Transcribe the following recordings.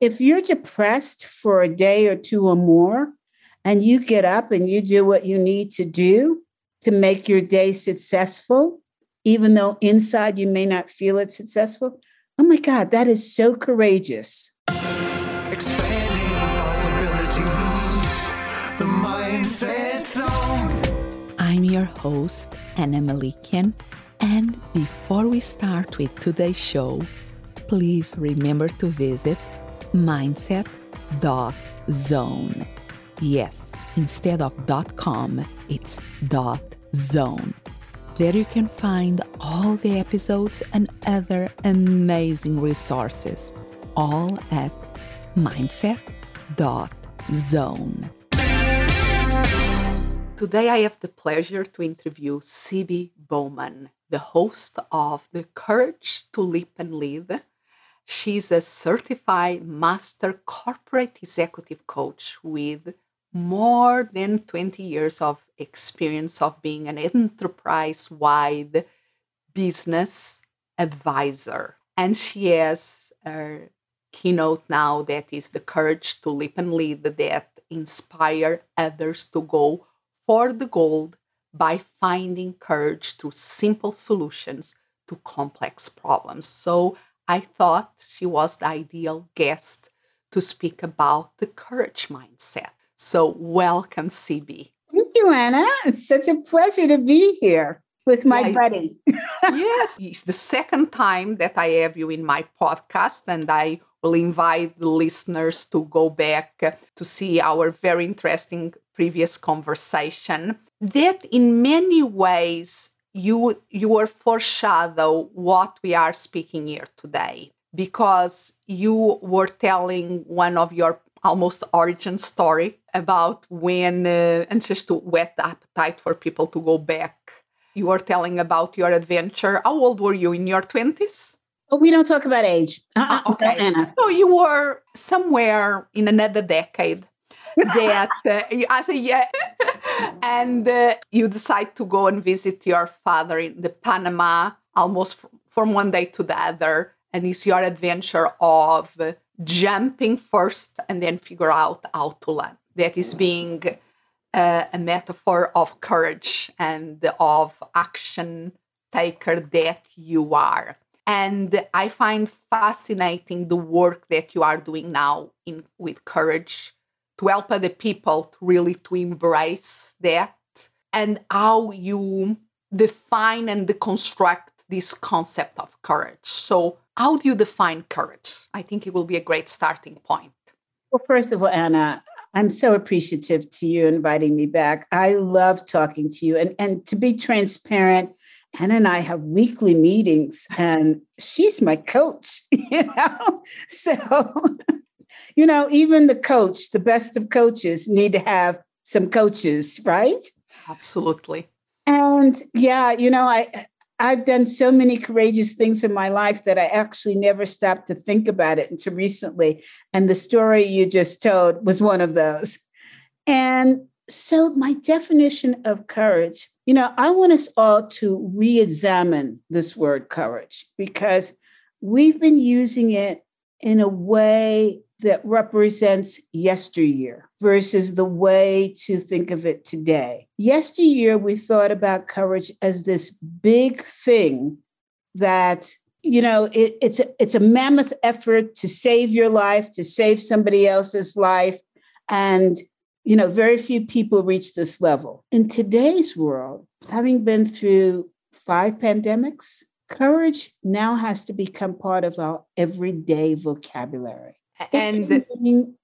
if you're depressed for a day or two or more, and you get up and you do what you need to do to make your day successful, even though inside you may not feel it successful, oh my God, that is so courageous. Expanding possibilities, the mindset zone. I'm your host, Anna Melikian, and before we start with today's show, please remember to visit mindset.zone. Yes, instead of .com, it's .zone. There you can find all the episodes and other amazing resources, all at mindset.zone. Today I have the pleasure to interview CB Bowman, the host of The Courage to Leap and Lead. She's a certified master corporate executive coach with more than 20 years of experience of being an enterprise wide business advisor. And she has a keynote now that is the courage to leap and lead that inspire others to go for the gold by finding courage through simple solutions to complex problems. So I thought she was the ideal guest to speak about the courage mindset. So, welcome, CB. Thank you, Anna. It's such a pleasure to be here with my yeah, buddy. yes, it's the second time that I have you in my podcast, and I will invite the listeners to go back to see our very interesting previous conversation. That, in many ways, you you are foreshadow what we are speaking here today because you were telling one of your almost origin story about when, uh, and just to whet the appetite for people to go back. You were telling about your adventure. How old were you in your 20s? Oh, we don't talk about age. Uh-uh, oh, okay. Anna. So you were somewhere in another decade that uh, as a yeah, and uh, you decide to go and visit your father in the Panama almost from one day to the other, and it's your adventure of jumping first and then figure out how to land. That is being uh, a metaphor of courage and of action taker that you are. And I find fascinating the work that you are doing now in with courage to help other people to really to embrace that and how you define and deconstruct this concept of courage. So how do you define courage? I think it will be a great starting point. Well, first of all, Anna, I'm so appreciative to you inviting me back. I love talking to you. And, and to be transparent, Anna and I have weekly meetings, and she's my coach, you know? So, you know, even the coach, the best of coaches, need to have some coaches, right? Absolutely. And yeah, you know, I I've done so many courageous things in my life that I actually never stopped to think about it until recently. And the story you just told was one of those. And so, my definition of courage, you know, I want us all to re examine this word courage because we've been using it in a way that represents yesteryear versus the way to think of it today. Yesteryear, we thought about courage as this big thing that you know it, it's a, it's a mammoth effort to save your life to save somebody else's life. And you know very few people reach this level. In today's world having been through five pandemics courage now has to become part of our everyday vocabulary and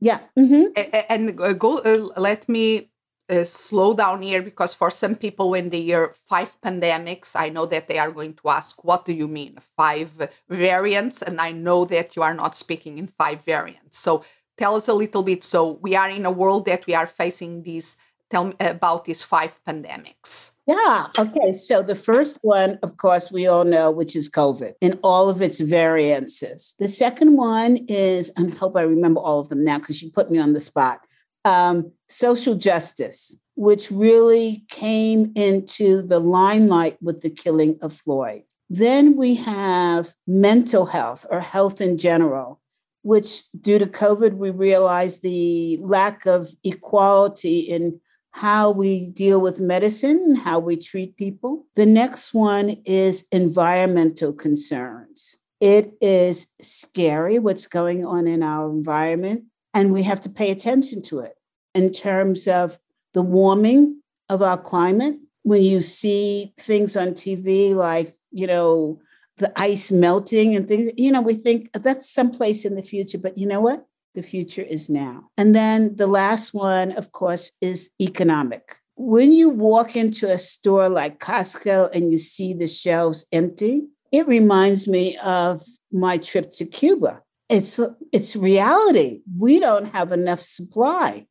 yeah mm-hmm. and go uh, let me uh, slow down here because for some people when they hear five pandemics i know that they are going to ask what do you mean five variants and i know that you are not speaking in five variants so tell us a little bit so we are in a world that we are facing these tell me about these five pandemics. Yeah. Okay. So the first one, of course, we all know, which is COVID in all of its variances. The second one is, and I hope I remember all of them now because you put me on the spot um, social justice, which really came into the limelight with the killing of Floyd. Then we have mental health or health in general. which due to COVID, we realized the lack of equality in how we deal with medicine, how we treat people. The next one is environmental concerns. It is scary what's going on in our environment, and we have to pay attention to it in terms of the warming of our climate. When you see things on TV like, you know, the ice melting and things, you know, we think that's someplace in the future, but you know what? The future is now. And then the last one, of course, is economic. When you walk into a store like Costco and you see the shelves empty, it reminds me of my trip to Cuba. It's, it's reality. We don't have enough supply.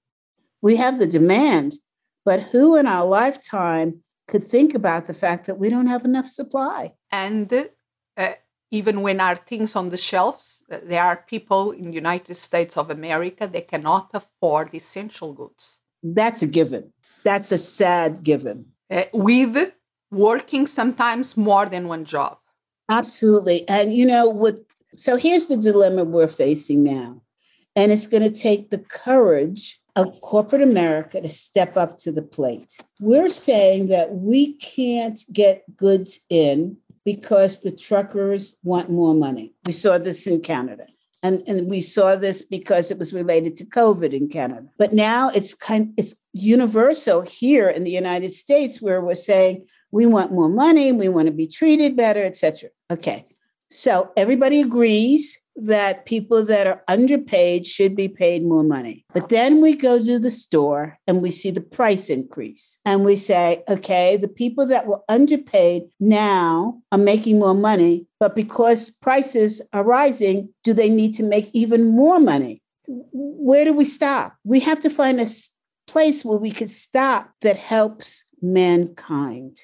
We have the demand, but who in our lifetime could think about the fact that we don't have enough supply? And uh, even when our things on the shelves, there are people in the United States of America that cannot afford essential goods. That's a given. That's a sad given. Uh, with working sometimes more than one job. Absolutely. And you know, with so here's the dilemma we're facing now. And it's going to take the courage of corporate America to step up to the plate. We're saying that we can't get goods in because the truckers want more money. We saw this in Canada. And, and we saw this because it was related to COVID in Canada. But now it's kind it's universal here in the United States where we're saying we want more money, we want to be treated better, etc. Okay. So everybody agrees that people that are underpaid should be paid more money. But then we go to the store and we see the price increase. And we say, okay, the people that were underpaid now are making more money. But because prices are rising, do they need to make even more money? Where do we stop? We have to find a place where we can stop that helps mankind.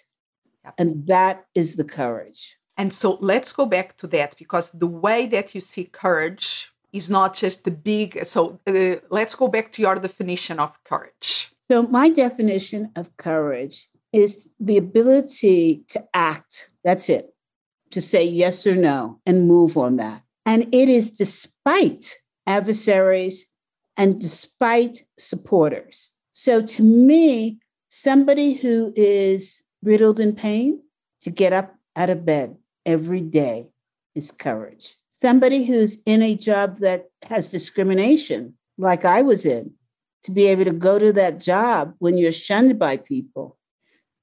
And that is the courage. And so let's go back to that because the way that you see courage is not just the big. So uh, let's go back to your definition of courage. So, my definition of courage is the ability to act. That's it, to say yes or no and move on that. And it is despite adversaries and despite supporters. So, to me, somebody who is riddled in pain to get up out of bed every day is courage. Somebody who's in a job that has discrimination, like I was in, to be able to go to that job when you're shunned by people,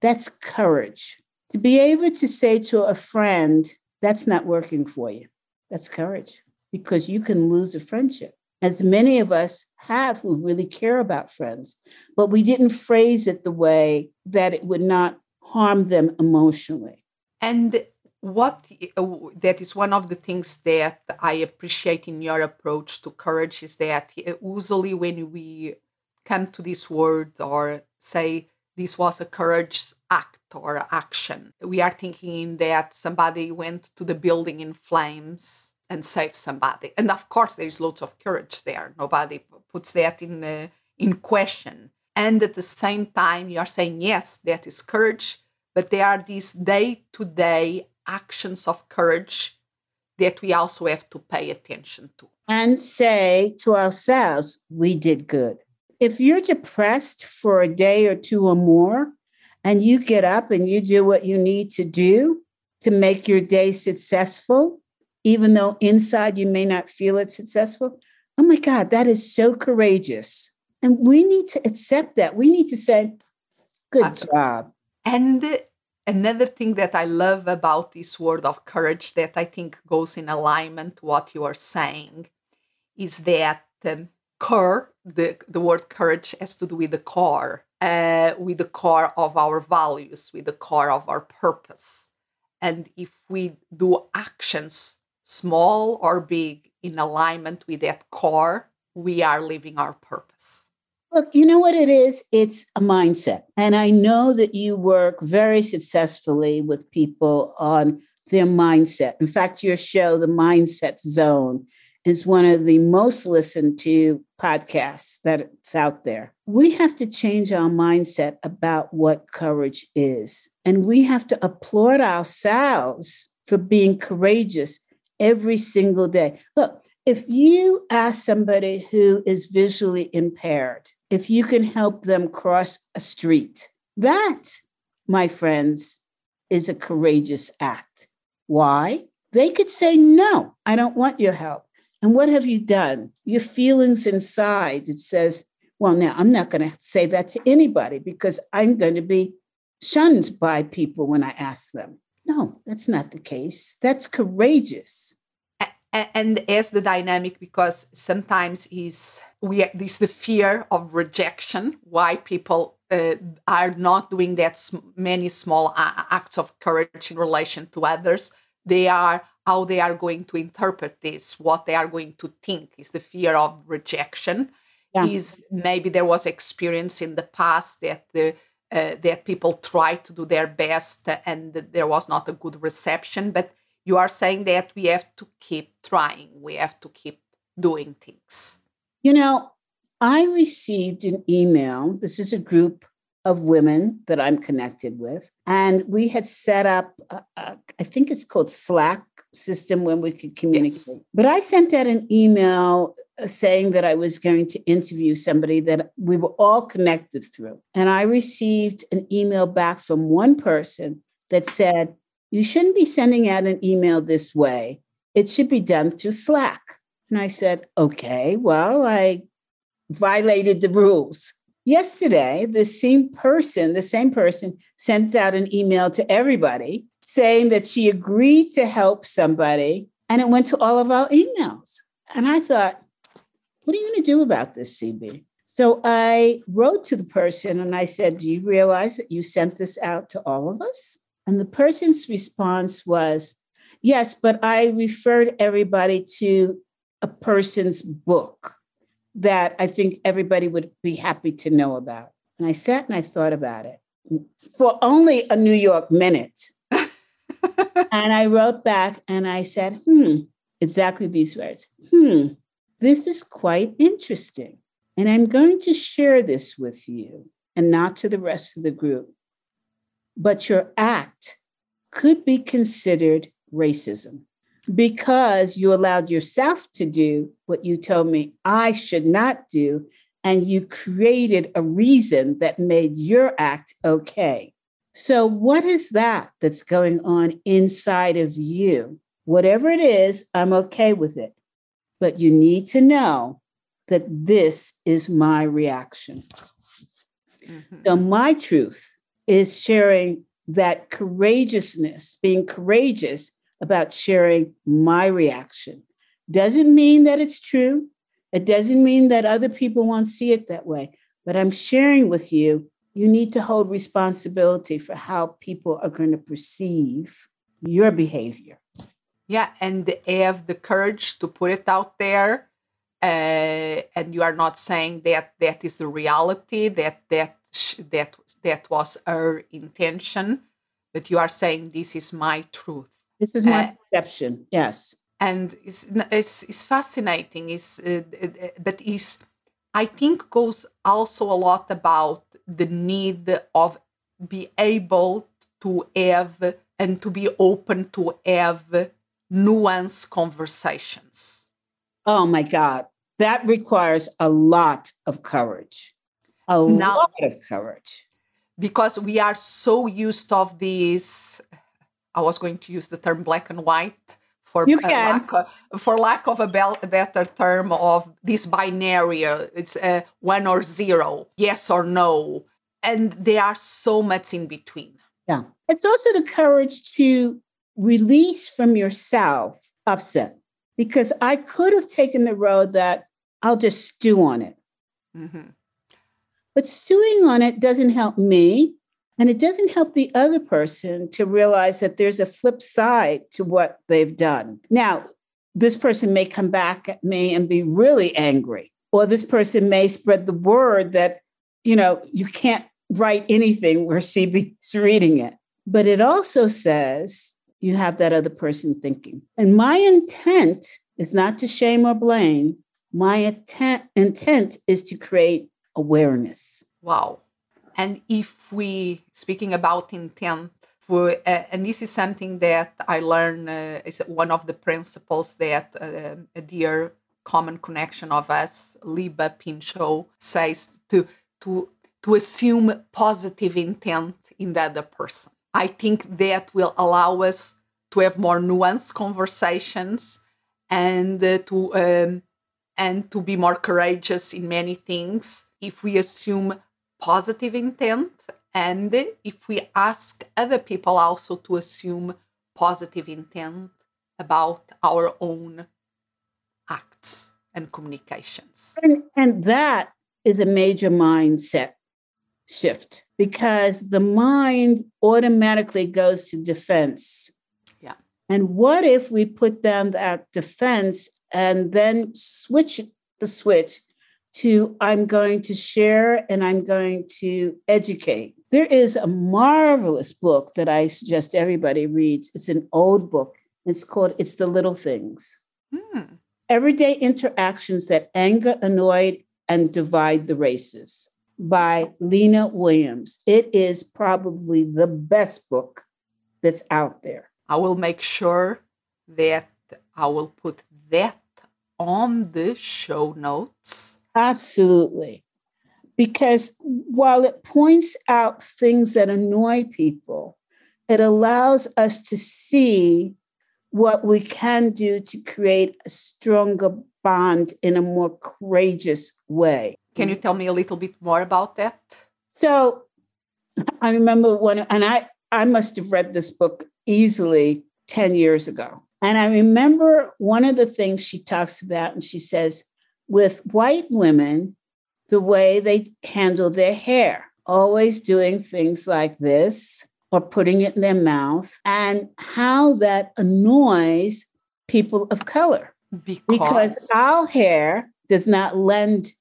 that's courage. To be able to say to a friend, that's not working for you, that's courage because you can lose a friendship. As many of us have who really care about friends, but we didn't phrase it the way that it would not harm them emotionally. And what uh, that is one of the things that I appreciate in your approach to courage is that uh, usually when we come to this word or say this was a courage act or action, we are thinking that somebody went to the building in flames and saved somebody. And of course, there's lots of courage there. Nobody puts that in uh, in question. And at the same time, you are saying yes, that is courage, but there are these day to day actions of courage that we also have to pay attention to. And say to ourselves, we did good. If you're depressed for a day or two or more, and you get up and you do what you need to do to make your day successful, even though inside you may not feel it successful, oh my God, that is so courageous. And we need to accept that. We need to say, good job. And another thing that I love about this word of courage that I think goes in alignment to what you are saying is that um, core, the, the word courage has to do with the core, uh, with the core of our values, with the core of our purpose. And if we do actions, small or big, in alignment with that core, we are living our purpose. Look, you know what it is? It's a mindset. And I know that you work very successfully with people on their mindset. In fact, your show, The Mindset Zone, is one of the most listened to podcasts that's out there. We have to change our mindset about what courage is. And we have to applaud ourselves for being courageous every single day. Look, if you ask somebody who is visually impaired if you can help them cross a street, that, my friends, is a courageous act. Why? They could say, No, I don't want your help. And what have you done? Your feelings inside, it says, Well, now I'm not going to say that to anybody because I'm going to be shunned by people when I ask them. No, that's not the case. That's courageous and as the dynamic because sometimes is we this the fear of rejection why people uh, are not doing that many small acts of courage in relation to others they are how they are going to interpret this what they are going to think is the fear of rejection yeah. is maybe there was experience in the past that the uh, that people tried to do their best and there was not a good reception but you are saying that we have to keep trying, we have to keep doing things. You know, I received an email. This is a group of women that I'm connected with. And we had set up, a, a, I think it's called Slack system when we could communicate. Yes. But I sent out an email uh, saying that I was going to interview somebody that we were all connected through. And I received an email back from one person that said, you shouldn't be sending out an email this way. It should be done through Slack. And I said, okay, well, I violated the rules. Yesterday, the same person, the same person sent out an email to everybody saying that she agreed to help somebody, and it went to all of our emails. And I thought, what are you going to do about this, CB? So I wrote to the person and I said, Do you realize that you sent this out to all of us? And the person's response was, Yes, but I referred everybody to a person's book that I think everybody would be happy to know about. And I sat and I thought about it for only a New York minute. and I wrote back and I said, hmm, exactly these words. Hmm, this is quite interesting. And I'm going to share this with you and not to the rest of the group but your act could be considered racism because you allowed yourself to do what you told me I should not do. And you created a reason that made your act okay. So, what is that that's going on inside of you? Whatever it is, I'm okay with it. But you need to know that this is my reaction. Mm-hmm. So, my truth is sharing that courageousness, being courageous about sharing my reaction. Doesn't mean that it's true. It doesn't mean that other people won't see it that way. But I'm sharing with you, you need to hold responsibility for how people are going to perceive your behavior. Yeah, and they have the courage to put it out there. Uh, and you are not saying that that is the reality, that that that that was her intention, but you are saying this is my truth. This is my uh, perception. Yes, and it's it's, it's fascinating. Is uh, uh, but is I think goes also a lot about the need of be able to have and to be open to have nuanced conversations. Oh my God, that requires a lot of courage a now, lot of courage because we are so used of these i was going to use the term black and white for can. lack of, for lack of a, be- a, better term of this binary uh, it's uh, one or zero yes or no and there are so much in between yeah it's also the courage to release from yourself upset because i could have taken the road that i'll just stew on it mm-hmm. But stewing on it doesn't help me. And it doesn't help the other person to realize that there's a flip side to what they've done. Now, this person may come back at me and be really angry, or this person may spread the word that, you know, you can't write anything where CB's reading it. But it also says you have that other person thinking. And my intent is not to shame or blame. My intent, intent is to create awareness. Wow. And if we, speaking about intent, uh, and this is something that I learned uh, is one of the principles that uh, a dear common connection of us, Liba Pinchot, says to to to assume positive intent in the other person. I think that will allow us to have more nuanced conversations and uh, to um, and to be more courageous in many things if we assume positive intent and if we ask other people also to assume positive intent about our own acts and communications. And, and that is a major mindset shift because the mind automatically goes to defense. Yeah. And what if we put down that defense and then switch the switch to I'm going to share and I'm going to educate? There is a marvelous book that I suggest everybody reads. It's an old book. It's called It's the Little Things. Hmm. Everyday Interactions That Anger, Annoy, and Divide the Races by Lena Williams. It is probably the best book that's out there. I will make sure that I will put that on the show notes. Absolutely because while it points out things that annoy people, it allows us to see what we can do to create a stronger bond in a more courageous way. Can you tell me a little bit more about that? So I remember when, and I, I must have read this book easily 10 years ago. And I remember one of the things she talks about, and she says, with white women, the way they handle their hair, always doing things like this or putting it in their mouth, and how that annoys people of color. Because, because our hair does not lend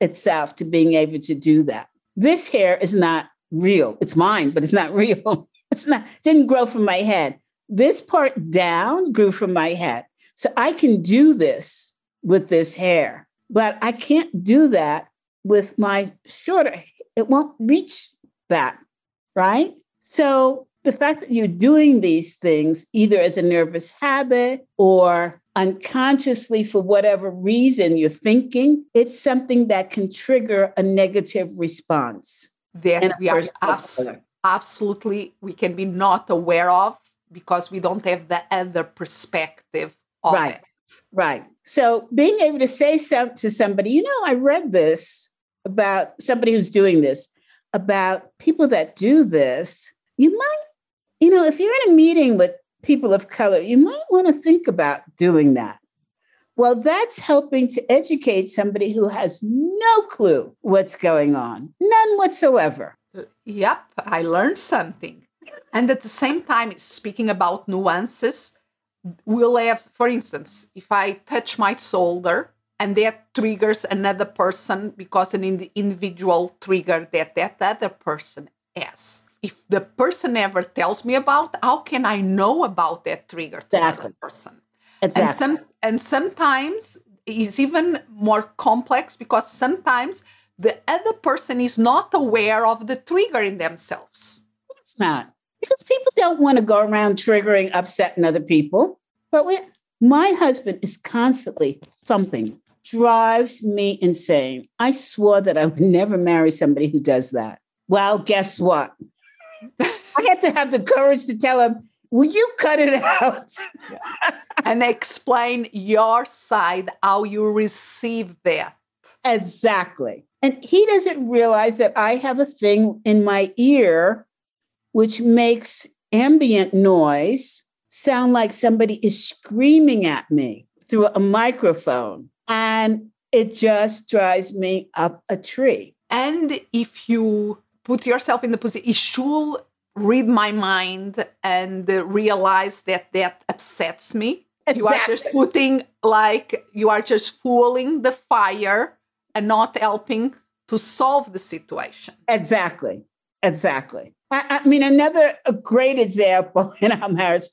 itself to being able to do that. This hair is not real. It's mine, but it's not real. It's not, it didn't grow from my head. This part down grew from my head. So I can do this with this hair, but I can't do that with my shorter, it won't reach that, right? So the fact that you're doing these things either as a nervous habit or unconsciously for whatever reason you're thinking, it's something that can trigger a negative response. That we are abs- absolutely, we can be not aware of because we don't have the other perspective of right. it. Right. So being able to say some, to somebody, you know, I read this about somebody who's doing this, about people that do this, you might, you know, if you're in a meeting with people of color, you might want to think about doing that. Well, that's helping to educate somebody who has no clue what's going on, none whatsoever. Uh, yep, I learned something. And at the same time, it's speaking about nuances, we'll have, for instance, if I touch my shoulder, and that triggers another person because an ind- individual trigger that that other person has. If the person never tells me about, how can I know about that trigger exactly. person? Exactly. And some and sometimes it's even more complex because sometimes the other person is not aware of the trigger in themselves. It's not because people don't want to go around triggering, upsetting other people. But we, my husband is constantly thumping drives me insane. I swore that I would never marry somebody who does that. Well, guess what? I had to have the courage to tell him, Will you cut it out? and explain your side, how you receive that. Exactly. And he doesn't realize that I have a thing in my ear which makes ambient noise sound like somebody is screaming at me through a microphone. And it just drives me up a tree. And if you put yourself in the position, it should read my mind and realize that that upsets me. Exactly. You are just putting, like, you are just fueling the fire and not helping to solve the situation. Exactly. Exactly. I, I mean, another great example in our marriage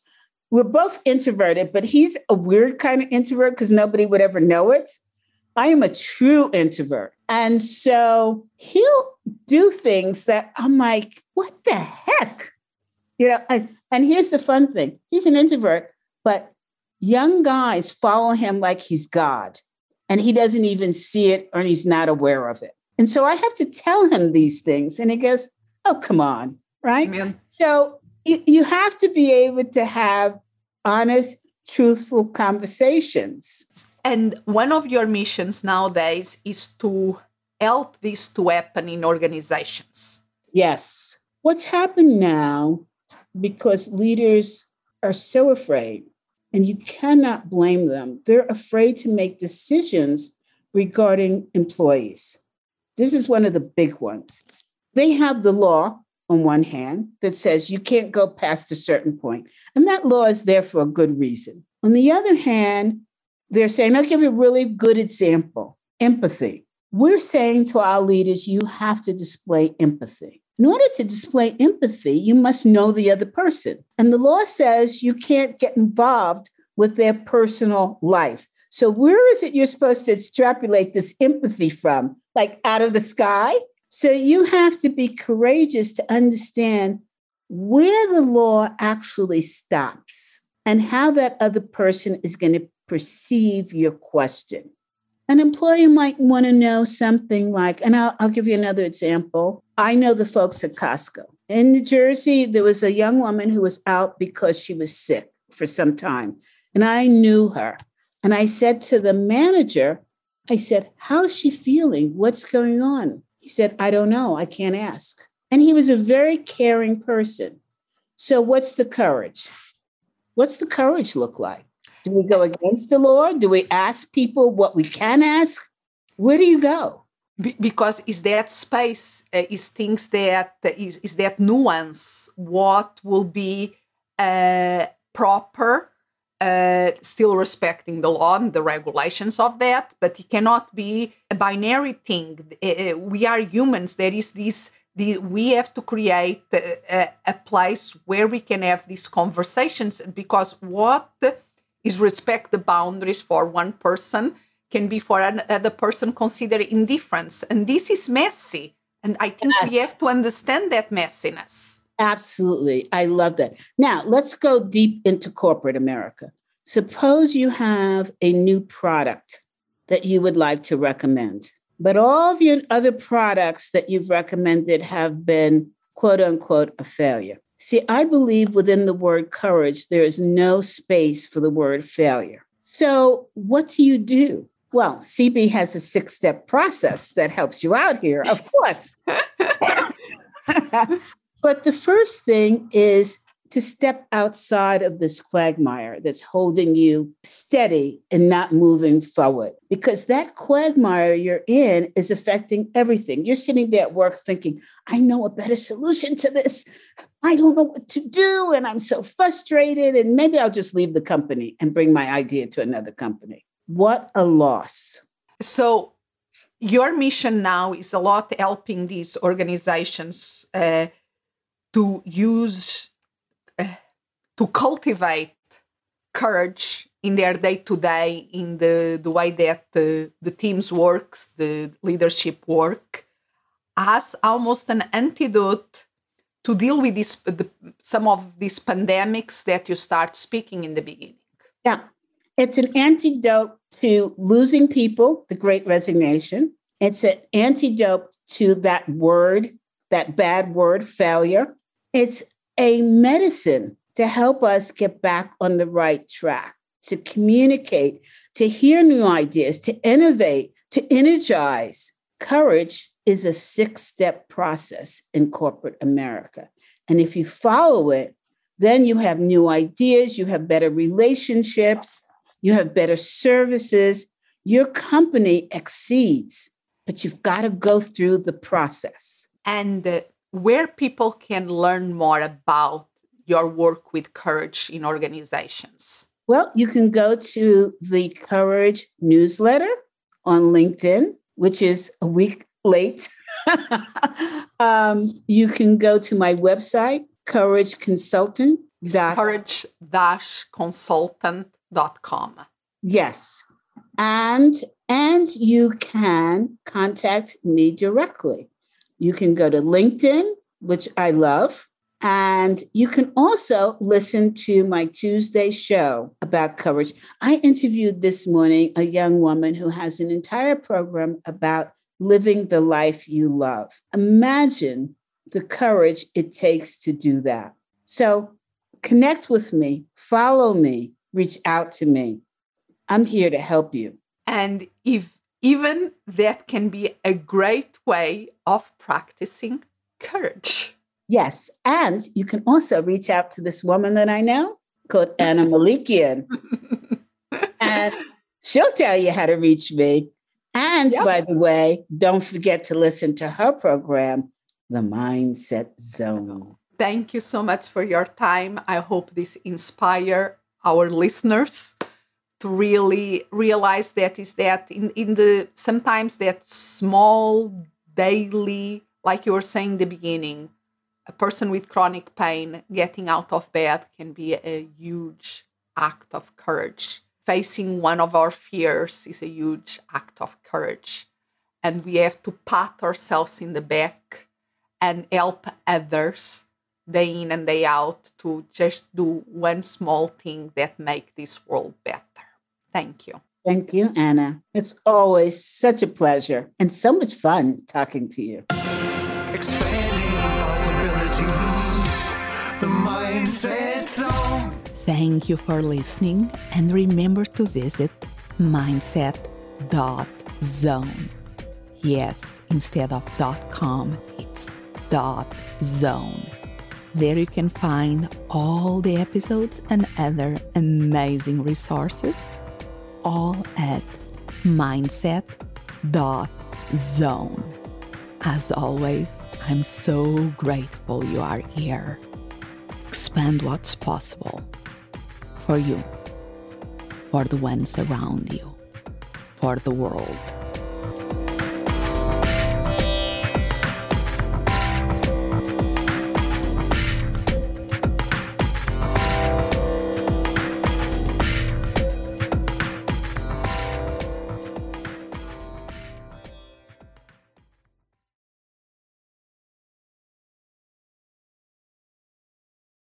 we're both introverted, but he's a weird kind of introvert because nobody would ever know it. I am a true introvert. And so he'll do things that I'm like, what the heck? You know, I, and here's the fun thing he's an introvert, but young guys follow him like he's God, and he doesn't even see it or he's not aware of it. And so I have to tell him these things, and he goes, Oh, come on, right? Amen. So you, you have to be able to have honest, truthful conversations. And one of your missions nowadays is to help this to happen in organizations. Yes. What's happened now, because leaders are so afraid, and you cannot blame them, they're afraid to make decisions regarding employees. This is one of the big ones. They have the law on one hand that says you can't go past a certain point, and that law is there for a good reason. On the other hand, they're saying, I'll give you a really good example empathy. We're saying to our leaders, you have to display empathy. In order to display empathy, you must know the other person. And the law says you can't get involved with their personal life. So, where is it you're supposed to extrapolate this empathy from? Like out of the sky? So, you have to be courageous to understand where the law actually stops and how that other person is going to perceive your question. An employer might want to know something like, and I'll, I'll, give you another example. I know the folks at Costco. In New Jersey, there was a young woman who was out because she was sick for some time. And I knew her. And I said to the manager, I said, How's she feeling? What's going on? He said, I don't know. I can't ask. And he was a very caring person. So, what's the courage? What's the courage look like? Do we go against the Lord? Do we ask people what we can ask? Where do you go? because is that space uh, is things that uh, is, is that nuance what will be uh, proper uh, still respecting the law and the regulations of that but it cannot be a binary thing. Uh, uh, we are humans. There is this the, we have to create a, a place where we can have these conversations because what is respect the boundaries for one person can be for another person considered indifference. And this is messy. And i think yes. we have to understand that messiness absolutely i love that now let's go deep into corporate america suppose you have a new product that you would like to recommend but all of your other products that you've recommended have been quote unquote a failure See, I believe within the word courage, there is no space for the word failure. So, what do you do? Well, CB has a six step process that helps you out here, of course. but the first thing is to step outside of this quagmire that's holding you steady and not moving forward. Because that quagmire you're in is affecting everything. You're sitting there at work thinking, I know a better solution to this. I don't know what to do. And I'm so frustrated. And maybe I'll just leave the company and bring my idea to another company. What a loss. So, your mission now is a lot helping these organizations uh, to use eh, to cultivate courage in their day to day, in the, the way that the, the teams works, the leadership work, as almost an antidote to deal with this, the, some of these pandemics that you start speaking in the beginning. Yeah, it's an antidote to losing people, the great resignation. It's an antidote to that word, that bad word, failure. It's a medicine to help us get back on the right track, to communicate, to hear new ideas, to innovate, to energize. Courage is a six step process in corporate America. And if you follow it, then you have new ideas, you have better relationships, you have better services. Your company exceeds, but you've got to go through the process. And uh, where people can learn more about your work with courage in organizations? Well, you can go to the Courage newsletter on LinkedIn, which is a week late. um, you can go to my website, Courage Consultant. Courage consultant.com. Yes. And and you can contact me directly. You can go to LinkedIn, which I love, And you can also listen to my Tuesday show about courage. I interviewed this morning a young woman who has an entire program about living the life you love. Imagine the courage it takes to do that. So connect with me, follow me, reach out to me. I'm here to help you. And if even that can be a great way of practicing courage. Yes. And you can also reach out to this woman that I know called Anna Melikian. and she'll tell you how to reach me. And yep. by the way, don't forget to listen to her program, The Mindset Zone. Thank you so much for your time. I hope this inspire our listeners to really realize that is that in, in the sometimes that small daily, like you were saying in the beginning, a person with chronic pain getting out of bed can be a huge act of courage. Facing one of our fears is a huge act of courage. And we have to pat ourselves in the back and help others day in and day out to just do one small thing that make this world better. Thank you. Thank you, Anna. It's always such a pleasure and so much fun talking to you. Thank you for listening and remember to visit mindset.zone. Yes, instead of .com, it's .zone. There you can find all the episodes and other amazing resources all at mindset.zone. As always, I'm so grateful you are here. Expand what's possible for you, for the ones around you, for the world.